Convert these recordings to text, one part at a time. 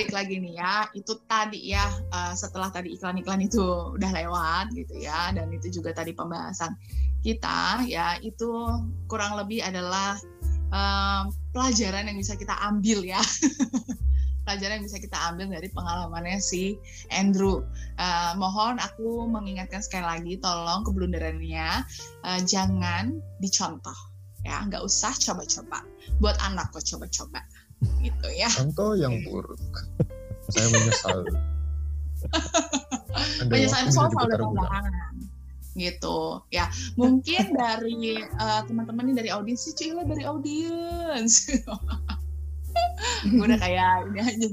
balik lagi nih ya itu tadi ya uh, setelah tadi iklan-iklan itu udah lewat gitu ya dan itu juga tadi pembahasan kita ya itu kurang lebih adalah uh, pelajaran yang bisa kita ambil ya pelajaran yang bisa kita ambil dari pengalamannya si Andrew. Uh, mohon aku mengingatkan sekali lagi, tolong keblunderannya uh, jangan dicontoh, ya nggak usah coba-coba. Buat anak kok coba-coba, gitu ya. Contoh yang buruk. Saya menyesal. Penyesalan soal dalam belakangan gitu. Ya mungkin dari uh, teman-teman ini dari audiens sih Cila dari audiens. Gue udah kayak ini aja.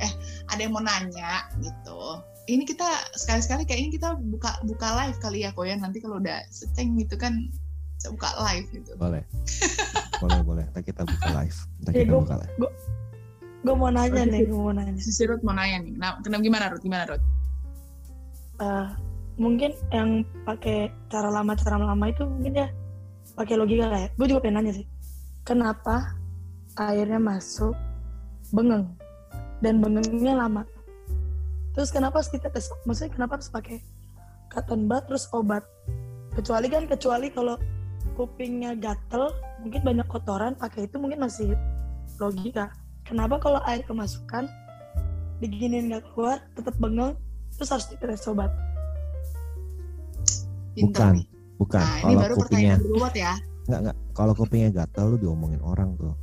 Eh ada yang mau nanya gitu. Ini kita sekali-sekali kayaknya kita buka buka live kali ya kok ya. Nanti kalau udah seteng gitu kan saya buka live gitu. Boleh boleh boleh. Nanti kita buka live. Nanti ya, kita gua, buka live. gue mau nanya nih gue mau nanya. Si Ruth mau nanya nih. Nah kenapa gimana Ruth gimana Ruth uh, mungkin yang pakai cara lama cara lama itu mungkin ya pakai logika lah ya. Gue juga pengen nanya sih. Kenapa airnya masuk bengeng dan bengengnya lama? Terus kenapa harus kita tes? Maksudnya kenapa harus pakai cotton bud terus obat? Kecuali kan kecuali kalau kupingnya gatel mungkin banyak kotoran pakai itu mungkin masih logika. Kenapa kalau air kemasukan diginin nggak keluar tetap bengeng terus harus ditetes obat bukan bukan. Nah, kalau baru kupingnya ya. Nggak nggak. Kalau kupingnya gatel lu diomongin orang tuh.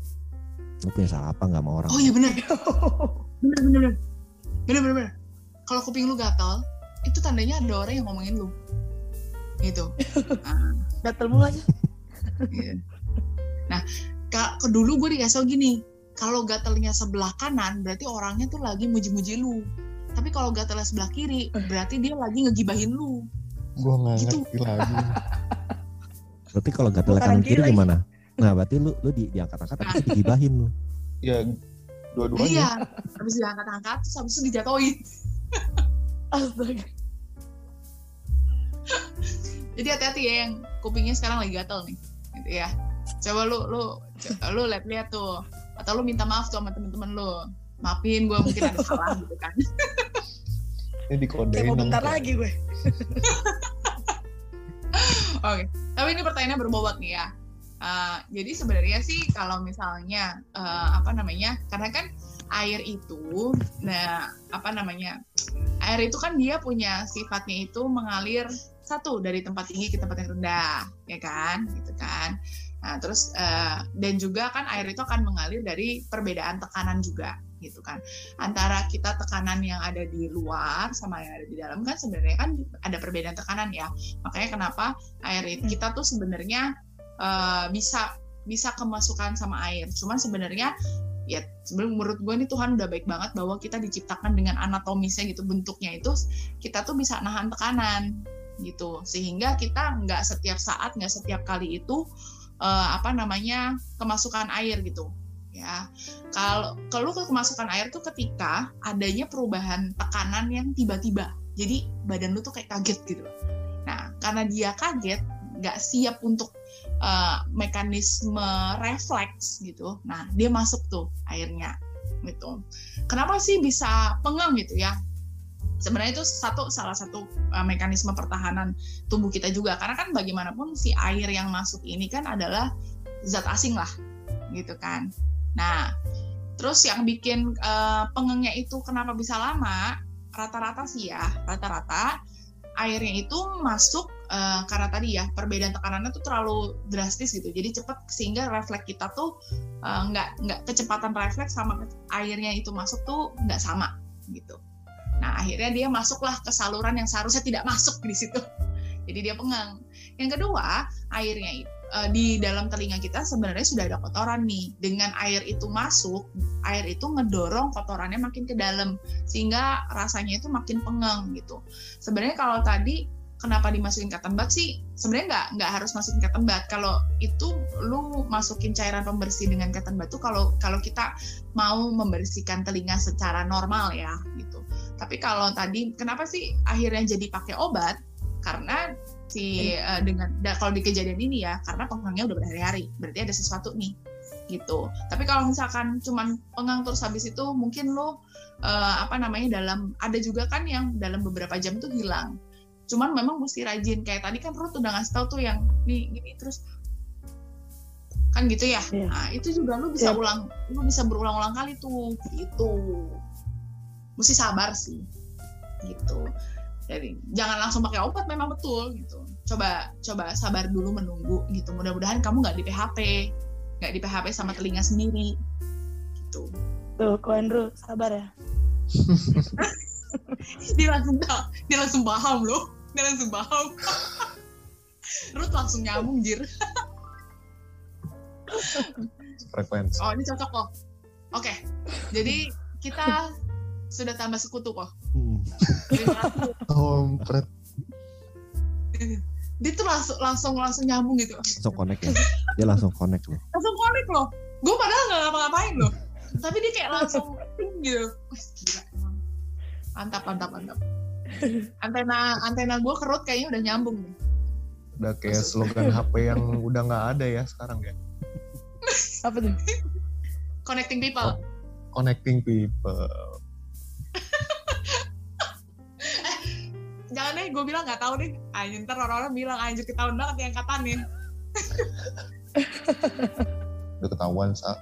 Lu punya salah apa nggak mau orang? Oh iya benar benar benar benar benar benar kalau kuping lu gatal itu tandanya ada orang yang ngomongin lu gitu nah. gatal mulu aja iya. nah ke dulu gue dikasih gini kalau gatalnya sebelah kanan berarti orangnya tuh lagi muji-muji lu tapi kalau gatalnya sebelah kiri berarti dia lagi ngegibahin lu gue nggak gitu. ngerti lagi berarti kalau gatal kanan kiri gimana Nah, berarti lu lu di diangkat-angkat tapi nah. digibahin lu. Ya, dua-duanya. Iya, habis diangkat-angkat terus habis itu dijatuhin. Astaga. Jadi hati-hati ya yang kupingnya sekarang lagi gatel nih. Gitu ya. Coba lu lu lu lihat-lihat tuh atau lu minta maaf tuh sama temen-temen lu. Maafin gue mungkin ada salah gitu kan. Ini dikodein. Kayak mau bentar lagi gue. Oke, okay. tapi ini pertanyaannya berbobot nih ya Uh, jadi sebenarnya sih kalau misalnya uh, apa namanya, karena kan air itu, nah apa namanya, air itu kan dia punya sifatnya itu mengalir satu dari tempat tinggi ke tempat yang rendah, ya kan, gitu kan. Nah terus uh, dan juga kan air itu akan mengalir dari perbedaan tekanan juga, gitu kan. Antara kita tekanan yang ada di luar sama yang ada di dalam kan sebenarnya kan ada perbedaan tekanan ya. Makanya kenapa air itu kita tuh sebenarnya uh, bisa bisa kemasukan sama air. Cuman sebenarnya ya sebenarnya menurut gue nih Tuhan udah baik banget bahwa kita diciptakan dengan anatomisnya gitu bentuknya itu kita tuh bisa nahan tekanan gitu sehingga kita nggak setiap saat nggak setiap kali itu uh, apa namanya kemasukan air gitu ya kalau kalau kemasukan air tuh ketika adanya perubahan tekanan yang tiba-tiba jadi badan lu tuh kayak kaget gitu nah karena dia kaget nggak siap untuk uh, mekanisme refleks gitu. Nah, dia masuk tuh airnya gitu. Kenapa sih bisa pengang gitu ya? Sebenarnya itu satu salah satu uh, mekanisme pertahanan tubuh kita juga karena kan bagaimanapun si air yang masuk ini kan adalah zat asing lah gitu kan. Nah, terus yang bikin uh, pengengnya itu kenapa bisa lama? Rata-rata sih ya, rata-rata airnya itu masuk uh, karena tadi ya perbedaan tekanannya tuh terlalu drastis gitu jadi cepat sehingga refleks kita tuh uh, nggak nggak kecepatan refleks sama airnya itu masuk tuh nggak sama gitu nah akhirnya dia masuklah ke saluran yang seharusnya tidak masuk di situ. Jadi dia pengang. Yang kedua airnya itu uh, di dalam telinga kita sebenarnya sudah ada kotoran nih. Dengan air itu masuk, air itu ngedorong kotorannya makin ke dalam. Sehingga rasanya itu makin pengang gitu. Sebenarnya kalau tadi kenapa dimasukin cotton bud sih? Sebenarnya nggak nggak harus masukin cotton bud kalau itu lu masukin cairan pembersih dengan cotton bud tuh kalau kalau kita mau membersihkan telinga secara normal ya gitu tapi kalau tadi kenapa sih akhirnya jadi pakai obat? Karena si uh, dengan da, kalau di kejadian ini ya karena penghangnya udah berhari-hari berarti ada sesuatu nih gitu. Tapi kalau misalkan cuman pengang terus habis itu mungkin lo eh, apa namanya dalam ada juga kan yang dalam beberapa jam tuh hilang. Cuman memang mesti rajin kayak tadi kan Ruth udah ngasih tau tuh yang nih gini terus kan gitu ya? Iya. nah itu juga lu bisa Iya. ulang lu bisa berulang-ulang kali tuh gitu mesti sabar sih gitu. Jadi jangan langsung pakai obat memang betul gitu. Coba coba sabar dulu menunggu gitu. Mudah-mudahan kamu nggak di PHP nggak di PHP sama telinga sendiri gitu. Tuh, Ko Andrew, sabar ya. dia langsung tahu dia langsung paham loh dia langsung paham. Ruth langsung nyambung jir. Frekuensi. Oh ini cocok kok oke jadi kita sudah tambah sekutu kok Hmm. Tompret. dia tuh langsung langsung langsung nyambung gitu Langsung connect ya. Dia langsung connect loh. langsung connect loh gue padahal nggak ngapa-ngapain loh tapi dia kayak langsung gitu Wih, gila emang mantap mantap mantap antena antena gue kerut kayaknya udah nyambung nih Udah kayak slogan HP yang udah nggak ada ya sekarang ya. Apa tuh? connecting people Connecting people. Jangan deh gue bilang nggak tahu deh anjir ntar orang-orang bilang anjir ketahuan banget nih angkatan nih Udah ketahuan sa.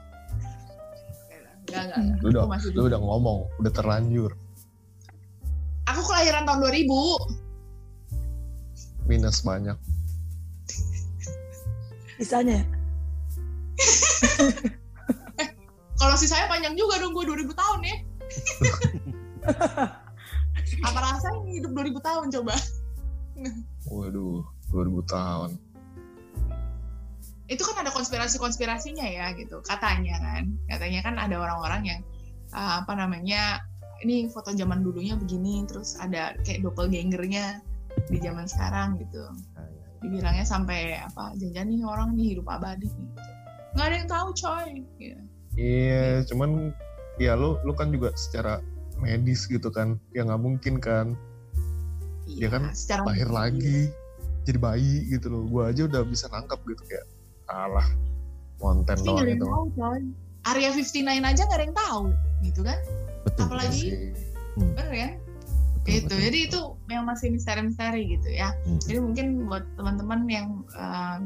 Enggak, enggak, enggak. Lu udah, masih lu udah ngomong, udah terlanjur. Aku kelahiran tahun 2000. Minus banyak. Bisanya ya? Kalau si saya panjang juga dong gue 2000 tahun ya. Apa rasanya hidup 2000 tahun coba? Waduh, 2000 tahun. Itu kan ada konspirasi-konspirasinya ya gitu. Katanya kan. Katanya kan ada orang-orang yang uh, apa namanya ini foto zaman dulunya begini terus ada kayak doppelgangernya di zaman sekarang gitu. Dibilangnya sampai apa jangan nih orang nih hidup abadi. Gitu. Nggak ada yang tahu coy. Gitu. Iya, cuman ya lu lu kan juga secara medis gitu kan. Ya nggak mungkin kan Dia kan secara lahir lagi jadi bayi gitu loh. Gua aja udah bisa nangkap gitu kayak alah konten Tapi doang itu. tahu coy. Area 59 aja nggak ada yang tahu gitu kan. Betul. Apalagi Sih. bener kan? betul, gitu. betul. Jadi itu yang masih misteri-misteri gitu ya. Hmm. Jadi mungkin buat teman-teman yang uh,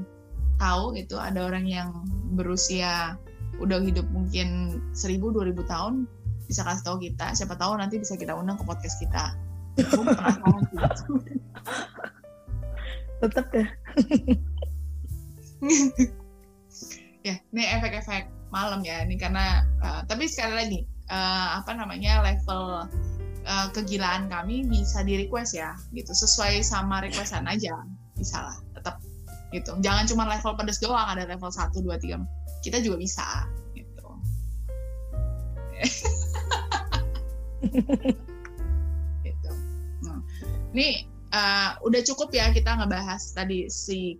tahu itu ada orang yang berusia udah hidup mungkin 1000 2000 tahun bisa kasih tahu kita. Siapa tahu nanti bisa kita undang ke podcast kita. Gue penasaran sih. Tetep ya. ya, ini efek-efek malam ya. Ini karena uh, tapi sekali lagi uh, apa namanya level uh, kegilaan kami bisa di request ya gitu sesuai sama requestan aja bisa lah tetap gitu jangan cuma level pedes doang ada level 1, 2, 3 kita juga bisa gitu gitu. Nah, ini uh, udah cukup ya kita ngebahas tadi si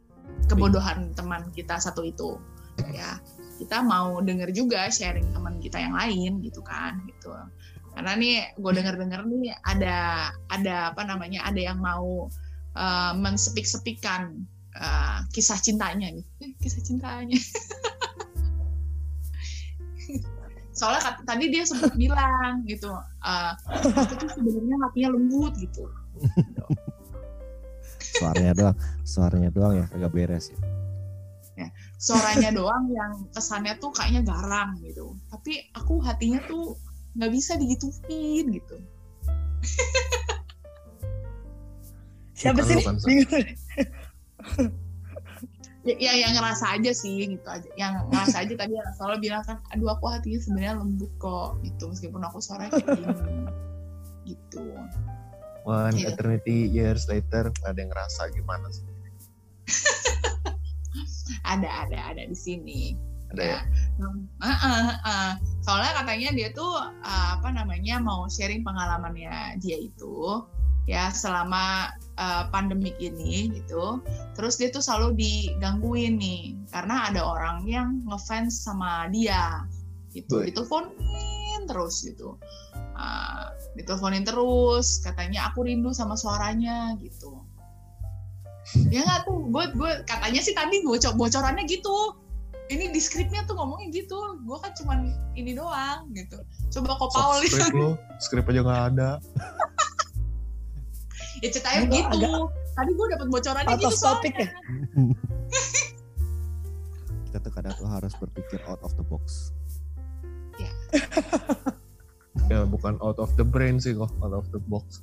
kebodohan teman kita satu itu. Ya kita mau denger juga sharing teman kita yang lain gitu kan gitu. Karena nih gue denger denger nih ada ada apa namanya ada yang mau uh, mensepik-sepikan uh, kisah cintanya nih. Eh, kisah cintanya soalnya tadi dia sempat bilang gitu uh, aku tuh sebenarnya hatinya lembut gitu Suaranya doang, suaranya doang ya kagak beres ya. suaranya doang yang kesannya tuh kayaknya garang gitu tapi aku hatinya tuh nggak bisa digituin gitu Siapa sih? ya, ya yang ngerasa aja sih gitu aja yang ngerasa aja tadi soalnya bilang kan aduh aku hatinya sebenarnya lembut kok gitu meskipun aku suaranya kayak gini gitu One Iya. eternity years later nggak ada yang ngerasa gimana sih? ada ada ada di sini Ada ya? Hmm, uh, uh, uh. soalnya katanya dia tuh uh, apa namanya mau sharing pengalamannya dia itu ya selama uh, pandemik ini gitu terus dia tuh selalu digangguin nih karena ada orang yang ngefans sama dia gitu. Baik. diteleponin terus gitu. Uh, diteleponin terus katanya aku rindu sama suaranya gitu. Ya nggak tuh gue gue katanya sih tadi bocor bocorannya gitu. Ini di skripnya tuh ngomongnya gitu gue kan cuman ini doang gitu. Coba kok Paul script lu, script aja nggak ada. ya ceritanya Enggak, gitu. Agak- tadi gue dapet bocorannya out gitu of topic soalnya. Ya kita tuh kadang tuh harus berpikir out of the box. Ya. Bukan out of the brain sih kok, out of the box.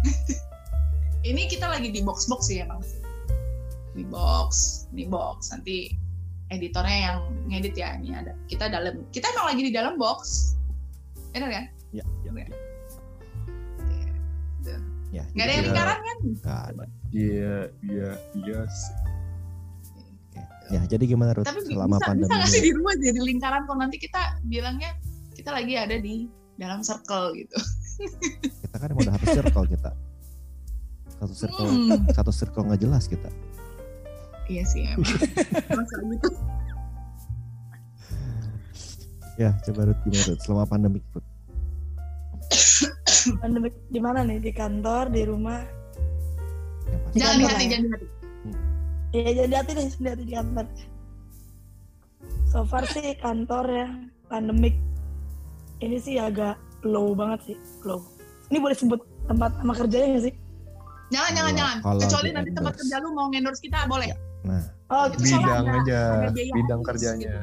ini kita lagi di box box sih emang sih. Di box di box. Nanti editornya yang ngedit ya ini ada. Kita dalam kita emang lagi di dalam box. Benar kan? Ya ya. Iya. ya, ya nggak ada yang jadi- lingkaran kan? nggak ada. Iya, iya, iya sih. ya jadi gimana Ruth tapi selama bisa, pandemi bisa sih di rumah jadi lingkaran kalau nanti kita bilangnya kita lagi ada di dalam circle gitu. Kita kan udah satu circle kita. Satu circle Hmm, satu circle nggak jelas kita. Iya sih emang. Gitu ya coba Ruth gimana Ruth selama pandemi Ruth pandemi di mana nih di kantor di rumah pasti jangan di hati ya. jangan di hati ya jadi hati deh jadi hati di kantor so far sih kantor ya pandemik ini sih agak low banget sih low ini boleh sebut tempat sama kerjanya nggak sih jangan jangan Kalau- jangan kecuali di nanti tempat endorse. kerja lu mau endorse kita boleh Ya. nah oh Bidang ada- aja, ada bidang kerjanya. gitu.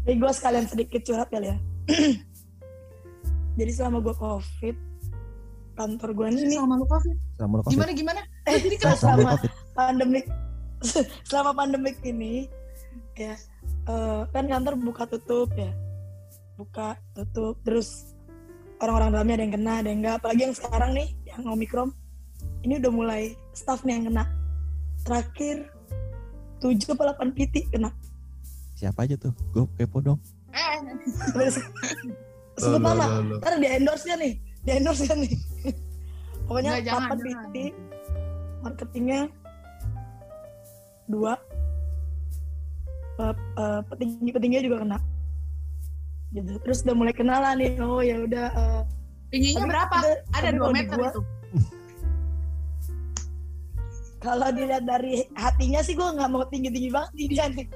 Jadi gue sekalian sedikit curhat kali ya. Jadi selama gue covid, kantor gue ini selama lu covid? Selama lu covid. Gimana gimana? Eh jadi selama kenapa? Selama covid. pandemik selama pandemik ini ya eh, kan kantor buka tutup ya. Buka tutup terus orang-orang dalamnya ada yang kena ada yang enggak apalagi yang sekarang nih yang omikron ini udah mulai staff nih yang kena. Terakhir 7 atau 8 PT kena. Siapa aja tuh? Gue kepo dong. Eh sebut nama. ntar di endorse nya nih. Di endorse nya nih. Pokoknya Nggak, jangan, 8 jangan. PT marketingnya dua. Eh, eh, petinggi petingginya juga kena. Gitu. Terus udah mulai kenalan nih. Oh ya udah eh, tingginya berapa? udah- ada dua meter gua- itu. Kalau dilihat dari hatinya sih gue nggak mau tinggi tinggi banget nih dia nih.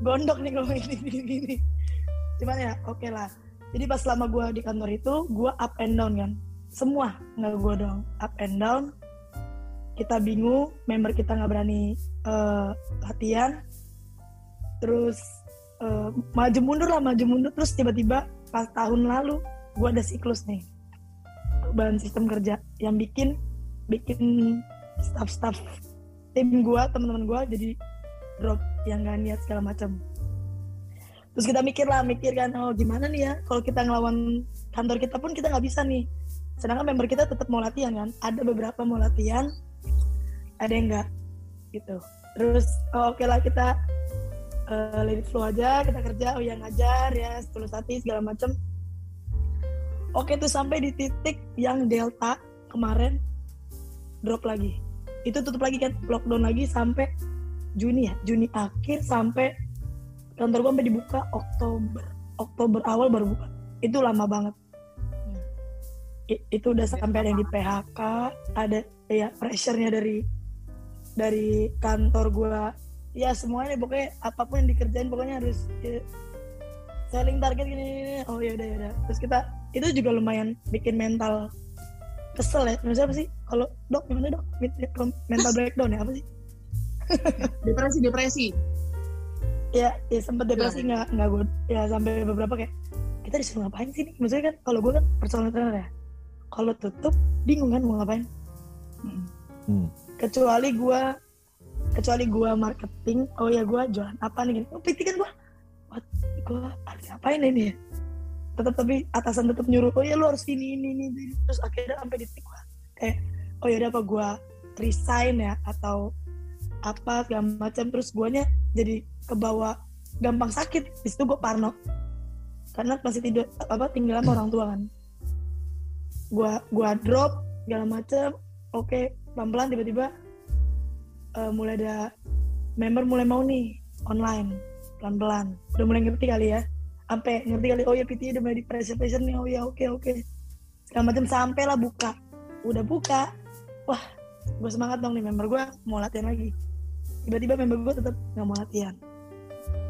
Gondok nih kalau ini ini ini cuman ya oke lah jadi pas selama gue di kantor itu gue up and down kan. Semua nggak gue dong up and down. Kita bingung member kita nggak berani eh, latihan. Terus eh, maju mundur lah maju mundur. Terus tiba-tiba pas tahun lalu gue ada siklus nih. Perubahan sistem kerja yang bikin bikin staff-staff tim gua teman-teman gua jadi drop yang gak niat segala macam terus kita mikir lah mikir kan oh gimana nih ya kalau kita ngelawan kantor kita pun kita nggak bisa nih. Sedangkan member kita tetap mau latihan kan ada beberapa mau latihan ada yang enggak gitu. Terus oh, oke lah kita uh, let flow aja kita kerja oh yang ngajar ya setulus hati segala macam oke tuh sampai di titik yang delta kemarin drop lagi. Itu tutup lagi kan lockdown lagi sampai Juni ya Juni akhir sampai kantor gue sampai dibuka Oktober. Oktober awal baru buka. Itu lama banget. I- itu udah sampai ada yang di PHK ada ya pressure-nya dari dari kantor gue ya semuanya pokoknya apa pun yang dikerjain pokoknya harus ya, selling target gini, gini, oh ya udah ya udah. Terus kita itu juga lumayan bikin mental kesel ya. Maksudnya apa sih? Kalau dok gimana dok? Mental breakdown ya apa sih? Depresi depresi ya ya sempet depresi nggak nggak gue ya sampai beberapa kayak kita disuruh ngapain sih nih? Maksudnya kan kalau gue kan personal trainer ya. Kalau tutup bingung kan mau ngapain. Hmm. Hmm. kecuali gue kecuali gue marketing oh ya gue jualan apa nih gini. Oh PT kan gue what? Gue harus ngapain ini? Ya tetap tapi atasan tetap nyuruh oh ya lu harus ini ini ini, ini. terus akhirnya sampai di titik gua kayak oh ya udah apa gue resign ya atau apa segala macam. Terus guanya jadi kebawa gampang sakit. Di situ gue parno. Karena masih tidur apa tinggal sama orang tua kan. Gua gua drop segala macam oke pelan-pelan tiba-tiba eh, mulai ada member mulai mau nih online. Pelan-pelan. Udah mulai ngerti kali ya. Sampai ngerti kali oh ya PT udah mulai di pressure nih. Oh ya oke oke. Segala macam sampai lah buka. Udah buka wah gue semangat dong nih. Member gue mau latihan lagi. Tiba-tiba member gue tetap nggak mau latihan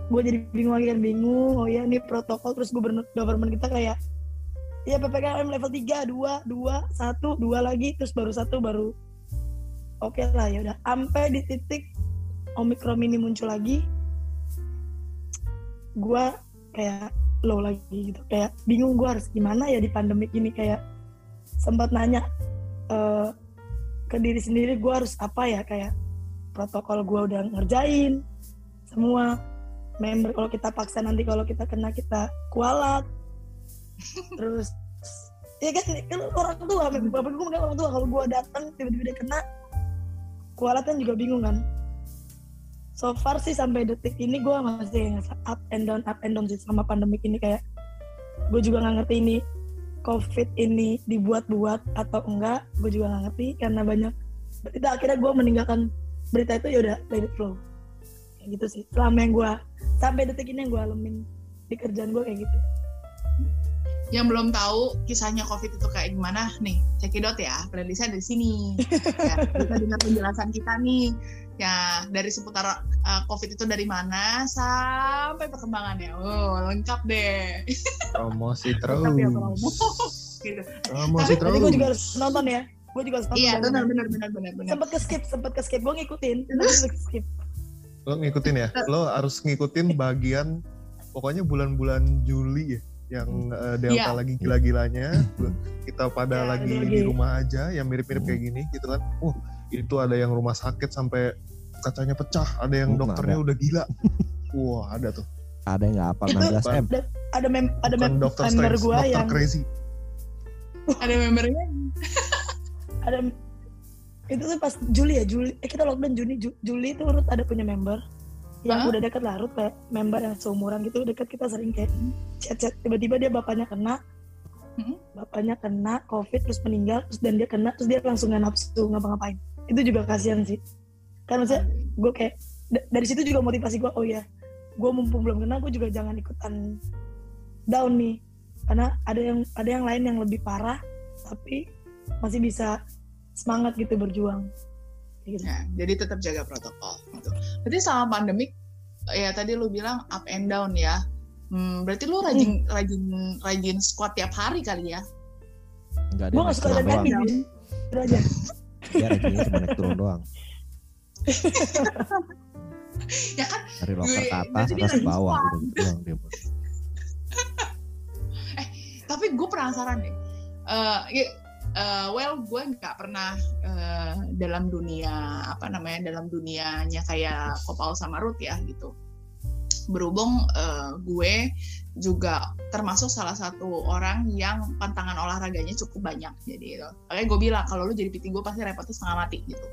gue jadi bingung lagi kan bingung. Oh ya ini protokol terus gubernur government kita kayak ya ppkm level 3 2 2 1 2 lagi terus baru satu baru oke lah ya udah. Sampai di titik omikron ini muncul lagi gue kayak low lagi gitu. Kayak bingung gue harus gimana ya di pandemik ini kayak sempat nanya eh, ke diri sendiri gue harus apa ya kayak protokol gue udah ngerjain semua member kalau kita paksa nanti kalau kita kena kita kualat. Terus ya kan, kan orang tua bapak gue orang tua kalau gue datang tiba-tiba dia kena kualat kan juga bingung kan. So far sih sampai detik ini gue masih up and down up and down sih sama pandemik ini kayak gue juga nggak ngerti ini covid ini dibuat-buat atau enggak gue juga nggak ngerti karena banyak berita akhirnya gue meninggalkan berita itu ya udah let it flow. Kayak gitu sih selama yang gue sampai detik ini yang gue alamin di kerjaan gue kayak gitu. Yang belum tahu kisahnya COVID itu kayak gimana nih cekidot ya. Playlistnya dari sini. Ya, kita dengar penjelasan kita nih. Ya dari seputar uh, COVID itu dari mana sampai perkembangannya. Oh lengkap deh. Promosi terus lengkap ya promo gitu. Promosi Tapi terus gue juga harus nonton ya. Gue juga harus nonton iya benar benar benar benar sempet ke skip sempet ke skip. Gue ngikutin. Tapi sempet ke skip lo ngikutin ya? Lo harus ngikutin bagian pokoknya bulan-bulan Juli ya yang eh, Delta Iya. lagi gila-gilanya kita pada Ya, lagi di rumah aja yang mirip-mirip kayak gini gitu kan. Wah itu ada yang rumah sakit sampai kacanya pecah ada yang Hmm, dokternya ada. udah gila. Wah ada tuh. Ada yang nggak Itu- 16 m. ada mem ada mem dokter member gue dokter yang crazy. Ada membernya? Ada itu tuh pas Juli ya Juli. Eh kita lockdown Juni Ju- Juli itu Ruth ada punya member. Yang Hah? udah deket lah Ruth kayak member yang seumuran gitu deket kita sering kayak chat chat tiba-tiba dia bapaknya kena. Hmm. bapaknya kena covid terus meninggal terus dan dia kena terus dia langsung nggak nafsu ngapa-ngapain. Itu juga kasihan sih. Kan maksudnya gue kayak da- dari situ juga motivasi gue oh ya gue mumpung belum kena gue juga jangan ikutan down nih. Karena ada yang ada yang lain yang lebih parah tapi masih bisa semangat gitu berjuang gitu. Ya, jadi tetap jaga protokol. Gitu. Berarti selama pandemik, ya tadi lu bilang up and down ya. Hmm, berarti lu rajin rajin rajin squat tiap hari kali ya? Enggak ada gue yang gak suka doang. kaki itu aja Dia rajinnya cuma naik turun doang. Ya kan, Dari loker ke atas, atas ke bawah. Udah gitu doang dia. tapi gue penasaran deh. Eh, ya, eh, well, gue nggak pernah eh, dalam dunia apa namanya dalam dunianya kayak Kopal sama Ruth ya gitu. Berhubung eh, gue juga termasuk salah satu orang yang pantangan olahraganya cukup banyak jadi itu. Makanya gue bilang kalau lu jadi PT gue pasti repotnya setengah mati gitu.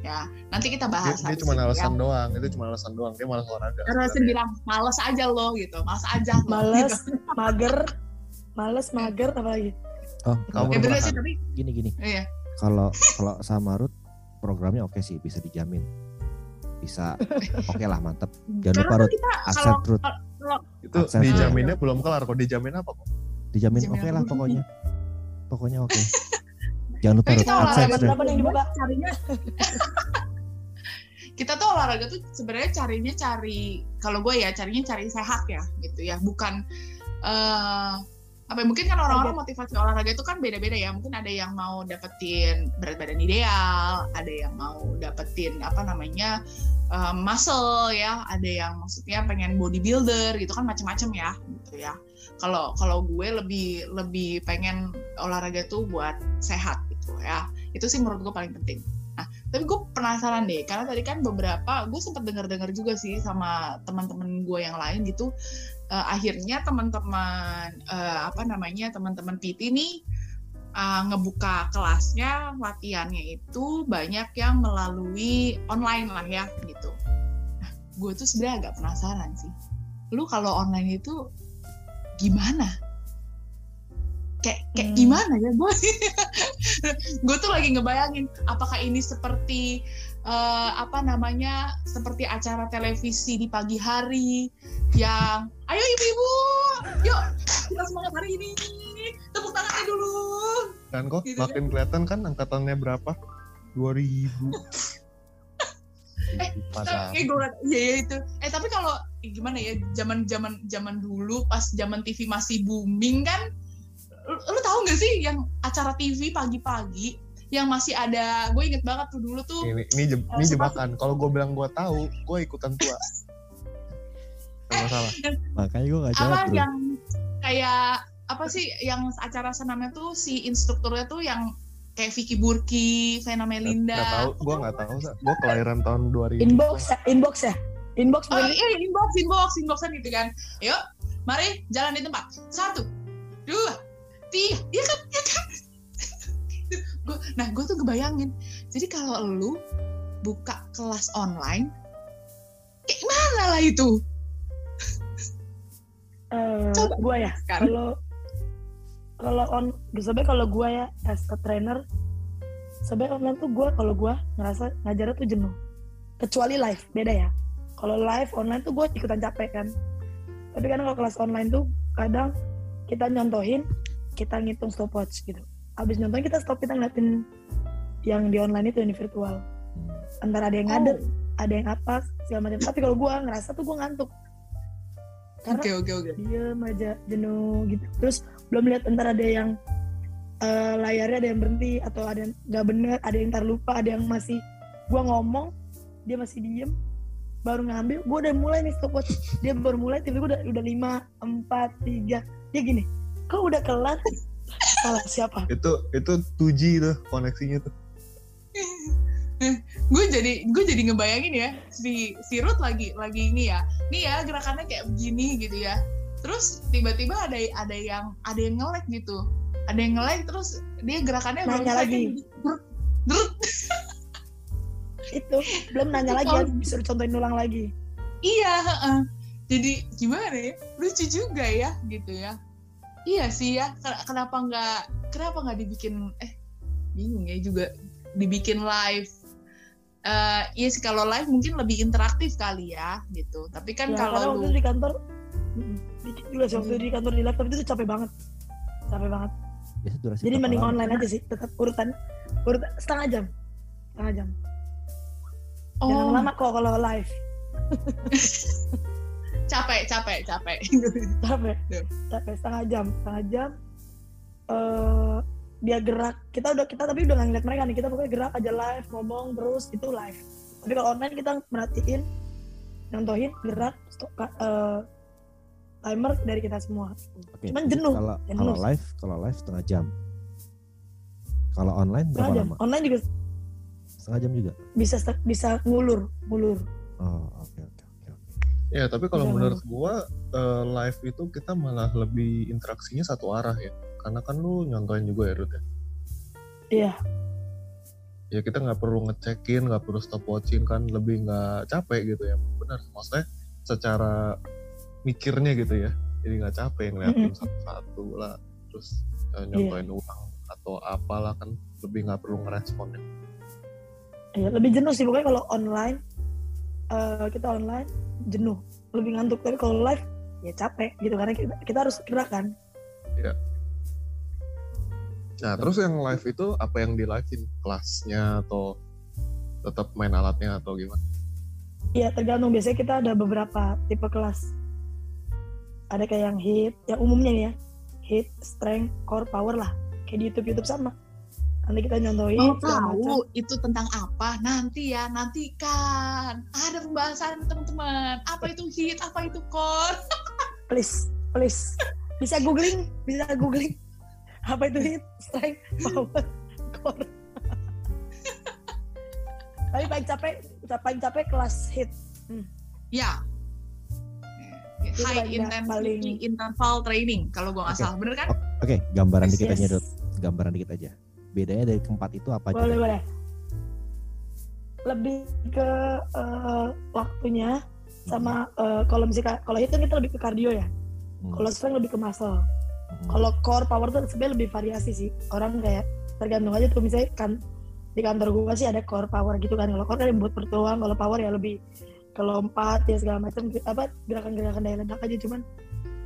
Ya, nanti kita bahas. dia cuma ya. alasan doang itu cuma alasan doang dia malas olahraga Karena saya bilang males aja lo gitu, males aja lo. males Gitu. mager males mager apa lagi Oh, Kamu kalau Ya bener sih tapi gini gini. iya. Kalau kalau sama Ruth programnya oke sih, bisa dijamin. Bisa oke lah mantep. Jangan lupa kan Ruth, kalau Ruth. itu Akses. dijaminnya belum kelar kok dijamin apa kok Dijamin Dijamin oke apa lah pokoknya. Pokoknya oke. Jangan lupa Ruth, Ruth. carinya kita tuh olahraga tuh sebenarnya carinya cari kalau gue ya carinya cari sehat ya gitu ya bukan eh apa ya, mungkin kan orang-orang motivasi olahraga itu kan beda-beda ya. Mungkin ada yang mau dapetin berat badan ideal ada yang mau dapetin apa namanya eh, muscle ya. Ada yang maksudnya pengen bodybuilder gitu kan macam-macam ya gitu ya. Kalau kalau gue lebih lebih pengen olahraga tuh buat sehat gitu ya. Itu sih menurut gue paling penting. Nah tapi gue penasaran deh karena tadi kan beberapa gue sempat dengar-dengar juga sih sama teman-teman gue yang lain gitu Eh, akhirnya teman-teman eh, apa namanya teman-teman PT nih eh, ngebuka kelasnya latihannya itu banyak yang melalui online lah ya gitu. Nah gue tuh sebenarnya agak penasaran sih. Lu kalau online itu gimana? Kayak kayak Hmm. gimana ya gue gue tuh lagi ngebayangin apakah ini seperti eh, apa namanya seperti acara televisi di pagi hari yang ayo ibu-ibu yuk kita semangat hari ini tepuk tangannya dulu. Kan kok Gitu makin kelihatan kan angkatannya berapa? 2000 Pacar. kayak gue iya iya itu. Eh tapi kalau eh, gimana ya zaman zaman zaman dulu pas zaman TV masih booming kan lu, lu tahu nggak sih yang acara TV pagi-pagi yang masih ada gue inget banget tuh dulu tuh Ini, ini, je- ini Eh, jebakan. Kalau gue bilang gue tahu, gue ikutan tua. Gak masalah. Makanya gue gak jawab apa bro. yang kayak apa sih yang acara senamnya tuh si instrukturnya tuh yang kayak Vicky Burki, Vena Melinda. Gak tahu, gue gak tahu. Gue kelahiran tahun 2000. Inbox ya, inbox ya. Inbox Oh bukan? iya, inbox, inbox, inboxan gitu kan. Yuk, mari jalan di tempat. Satu, dua, tiga. Iya kan, iya kan. Nah, gue tuh ngebayangin. Jadi kalau lu buka kelas online, kayak mana lah itu? Eh, Coba. gua ya. Kalau kalau on sebenarnya kalau gua ya as a trainer sebenarnya online tuh gua kalau gua ngerasa ngajarnya tuh jenuh. Kecuali live, beda ya. Kalau live online tuh gua ikutan capek kan. Tapi kan kalau kelas online tuh kadang kita nyontohin, kita ngitung stopwatch gitu. Habis nyontohin kita stop kita ngeliatin yang di online itu yang di virtual. Antara ada yang ngadet, ada yang apa segala macam. Tapi kalau gua ngerasa tuh gua ngantuk. Karena Oke, oke, oke. diem aja jenuh gitu terus belum lihat ntar ada yang eh, layarnya ada yang berhenti atau ada yang nggak bener ada yang ntar lupa ada yang masih gua ngomong dia masih diem baru ngambil gua udah mulai nih stopwatch dia baru mulai tiba-tiba udah udah lima empat tiga dia gini kok udah kelar salah siapa? Itu itu 2G tuh koneksinya tuh. gue jadi gue jadi ngebayangin ya si si Ruth lagi lagi ini ya. Nih ya gerakannya kayak begini gitu ya. Terus tiba-tiba ada ada yang ada yang ngelek gitu. Ada yang ngelek terus dia gerakannya Nanya lagi. Drut, drut. itu belum nanya lagi ya disuruh contohin ulang lagi. Iya heeh. jadi gimana ya? Lucu juga ya gitu ya iya sih ya Ken- kenapa nggak kenapa nggak dibikin eh bingung ya juga dibikin live eh iya sih kalau live mungkin lebih interaktif kali ya gitu tapi kan ya, kalau waktu lu itu di kantor dikit juga sih waktu Hmm. di kantor di laptop itu capek banget capek banget Biasa durasi Jadi mending lama? online aja sih, tetap urutan urutan setengah jam. Setengah jam. Jangan oh lama kok kalau live. capek capek capek Capek. Capek setengah jam, setengah jam. eh dia gerak. Kita udah kita tapi udah ngeliat mereka nih. Kita pokoknya gerak aja live, ngomong terus itu live. Tapi kalau online kita merhatiin, nontonin, gerak, stop, eh, timer dari kita semua. Oke, Cuman jenuh. Kalau Jenuh kalau live, kalau live setengah jam. Kalau online Setengah berapa jam. lama? Online juga Setengah jam juga. bisa bisa ngulur, ngulur. Oh, oke oke oke. Ya tapi kalau Bisa menurut gua eh, live itu kita malah lebih interaksinya satu arah ya. Karena kan lu nyontoin juga ya Ruth ya. Iya. Ya kita nggak perlu ngecekin, nggak perlu stop watching kan lebih nggak capek gitu ya. Benar. Maksudnya secara mikirnya gitu ya. Jadi nggak capek ngeliatin satu-satu lah. Terus eh, nyontoin ulang atau apalah kan lebih nggak perlu ngerespon ya. Iya, lebih jenuh sih pokoknya kalau online eh, kita online jenuh, lebih ngantuk. Tapi kalau live ya capek gitu karena kita, kita harus gerak kan. Nah terus yang live itu apa yang di livein? Kelasnya atau tetap main alatnya atau gimana? Iya tergantung biasanya kita ada beberapa tipe kelas. Ada kayak yang hit, yang umumnya nih ya, hit, strength, core, power lah. Kayak di YouTube YouTube sama. Nanti kita nyontohin mau segala macam. tahu itu tentang apa nanti ya nanti kan ada pembahasan teman-teman apa itu hit apa itu core Please, please. Bisa googling, bisa googling. Apa itu hit, strength, power, core. Tapi paling capek, paling capek kelas hit. ya Itu high paling- intensity paling- interval training kalau gua nggak Oke. salah bener kan Oke, gambaran Yes, dikit aja, yes. Dut. Gambaran dikit aja. Bedanya dari keempat itu apa boleh aja? boleh. Lebih ke eh, waktunya sama eh, kalau misalnya kalau hit kan kita lebih ke kardio ya. Hmm, kalau strength lebih ke muscle. Hmm. kalau core power tuh sebenarnya lebih variasi sih. Orang kayak tergantung aja tuh misalnya kan di kantor gua sih ada core power gitu kan. Kalau core kan buat bertuang kalau power ya lebih ke lompat ya segala macam apa gerakan-gerakan daya ledak aja. Cuman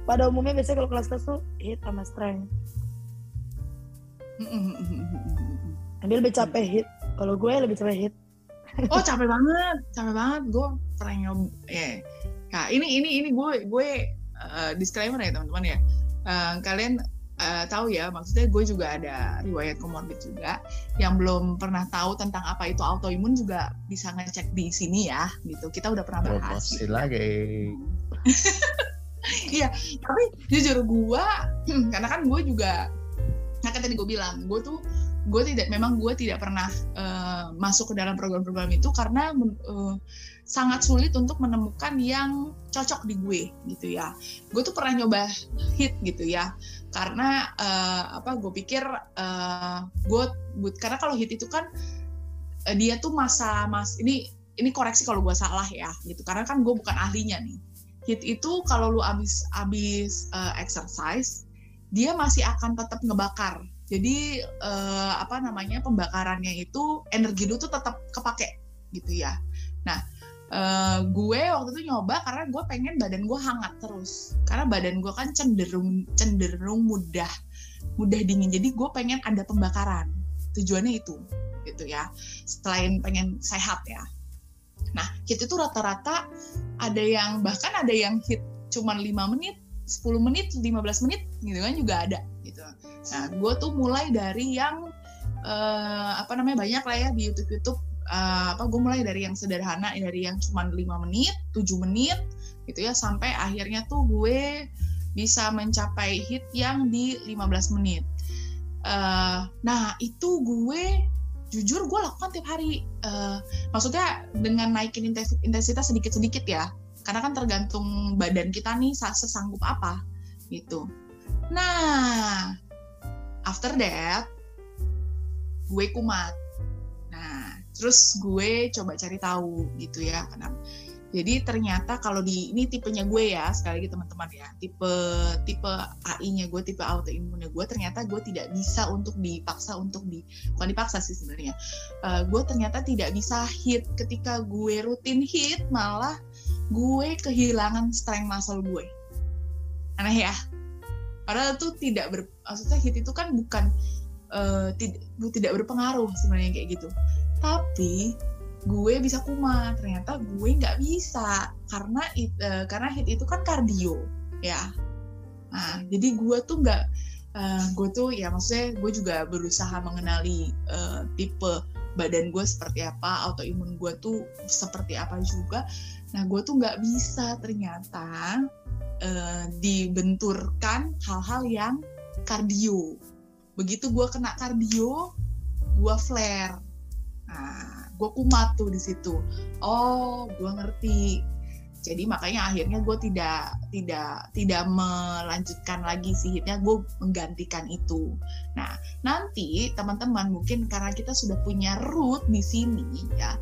pada umumnya biasanya kalau kelas-kelas tuh hit sama strength dia lebih capek hit. Kalau gue lebih capek hit. Oh capek banget. Capek banget. Gue pernah nyob ya. Nah, ini ini ini gue gue uh, disclaimer ya teman-teman ya. Uh, kalian uh, tahu ya maksudnya gue juga ada riwayat komorbid juga yang belum pernah tahu tentang apa itu autoimun juga bisa ngecek di sini ya gitu. Kita udah pernah bahas. Promosi lagi. Iya tapi jujur gue karena kan gue juga nah kan tadi gue bilang gue tuh gue tidak memang gue tidak pernah uh, masuk ke dalam program-program itu karena uh, sangat sulit untuk menemukan yang cocok di gue gitu ya. Gue tuh pernah nyoba hit gitu ya. Karena uh, apa gue pikir uh, gue karena kalau hit itu kan uh, dia tuh masa mas ini ini koreksi kalau gue salah ya gitu. Karena kan gue bukan ahlinya nih. Hit itu kalau lu abis abis uh, exercise dia masih akan tetap ngebakar. Jadi uh, apa namanya pembakarannya itu energi lu tuh tetap kepake gitu ya. Nah uh, gue waktu itu nyoba karena gue pengen badan gue hangat terus. Karena badan gue kan cenderung cenderung mudah mudah dingin. Jadi gue pengen ada pembakaran. Tujuannya itu gitu ya. Selain pengen sehat ya. Nah hit itu rata-rata ada yang bahkan ada yang hit cuma 5 menit 10 menit 15 menit gitu kan juga ada gitu Nah, gue tuh mulai dari yang uh, apa namanya banyak lah ya di YouTube YouTube uh, apa gue mulai dari yang sederhana dari yang cuma 5 menit, 7 menit gitu ya sampai akhirnya tuh gue bisa mencapai hit yang di 15 menit. Uh, nah, itu gue jujur gue lakukan tiap hari. Uh, maksudnya dengan naikin intensitas sedikit-sedikit ya. Karena kan tergantung badan kita nih sesanggup apa gitu. Nah, after that gue kumat nah terus gue coba cari tahu gitu ya kenapa jadi ternyata kalau di ini tipenya gue ya sekali lagi teman-teman ya tipe tipe AI-nya gue tipe autoimunnya gue ternyata gue tidak bisa untuk dipaksa untuk di bukan dipaksa sih sebenarnya uh, gue ternyata tidak bisa hit ketika gue rutin hit malah gue kehilangan strength muscle gue. Aneh ya. Padahal itu tidak ber maksudnya hit itu kan bukan uh, tidak tidak berpengaruh sebenarnya kayak gitu. Tapi gue bisa kumat ternyata gue nggak bisa karena it, uh, karena hit itu kan kardio ya. Nah jadi gue tuh nggak uh, gue tuh ya maksudnya gue juga berusaha mengenali uh, tipe badan gue seperti apa autoimun gue tuh seperti apa juga nah gue tuh nggak bisa ternyata uh, dibenturkan hal-hal yang kardio. Begitu gue kena kardio, gue flare. Nah, gue kumat tuh di situ. Oh, gue ngerti. Jadi makanya akhirnya gue tidak tidak tidak melanjutkan lagi sih hitnya, gue menggantikan itu. Nah, nanti teman-teman mungkin karena kita sudah punya root di sini ya,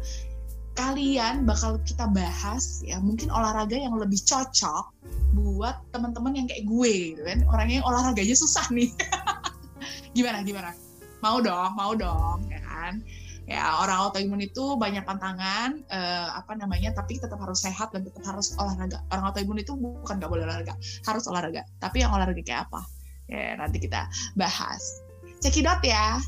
kalian bakal kita bahas ya mungkin olahraga yang lebih cocok buat teman-teman yang kayak gue gitu kan. Orangnya yang olahraganya susah nih. Gimana gimana? Mau dong mau dong ya kan? Ya orang autoimun itu banyak tantangan eh, apa namanya tapi tetap harus sehat dan tetap harus olahraga. Orang autoimun itu bukan gak boleh olahraga harus olahraga. Tapi yang olahraga kayak apa? Ya nanti kita bahas. Cekidot ya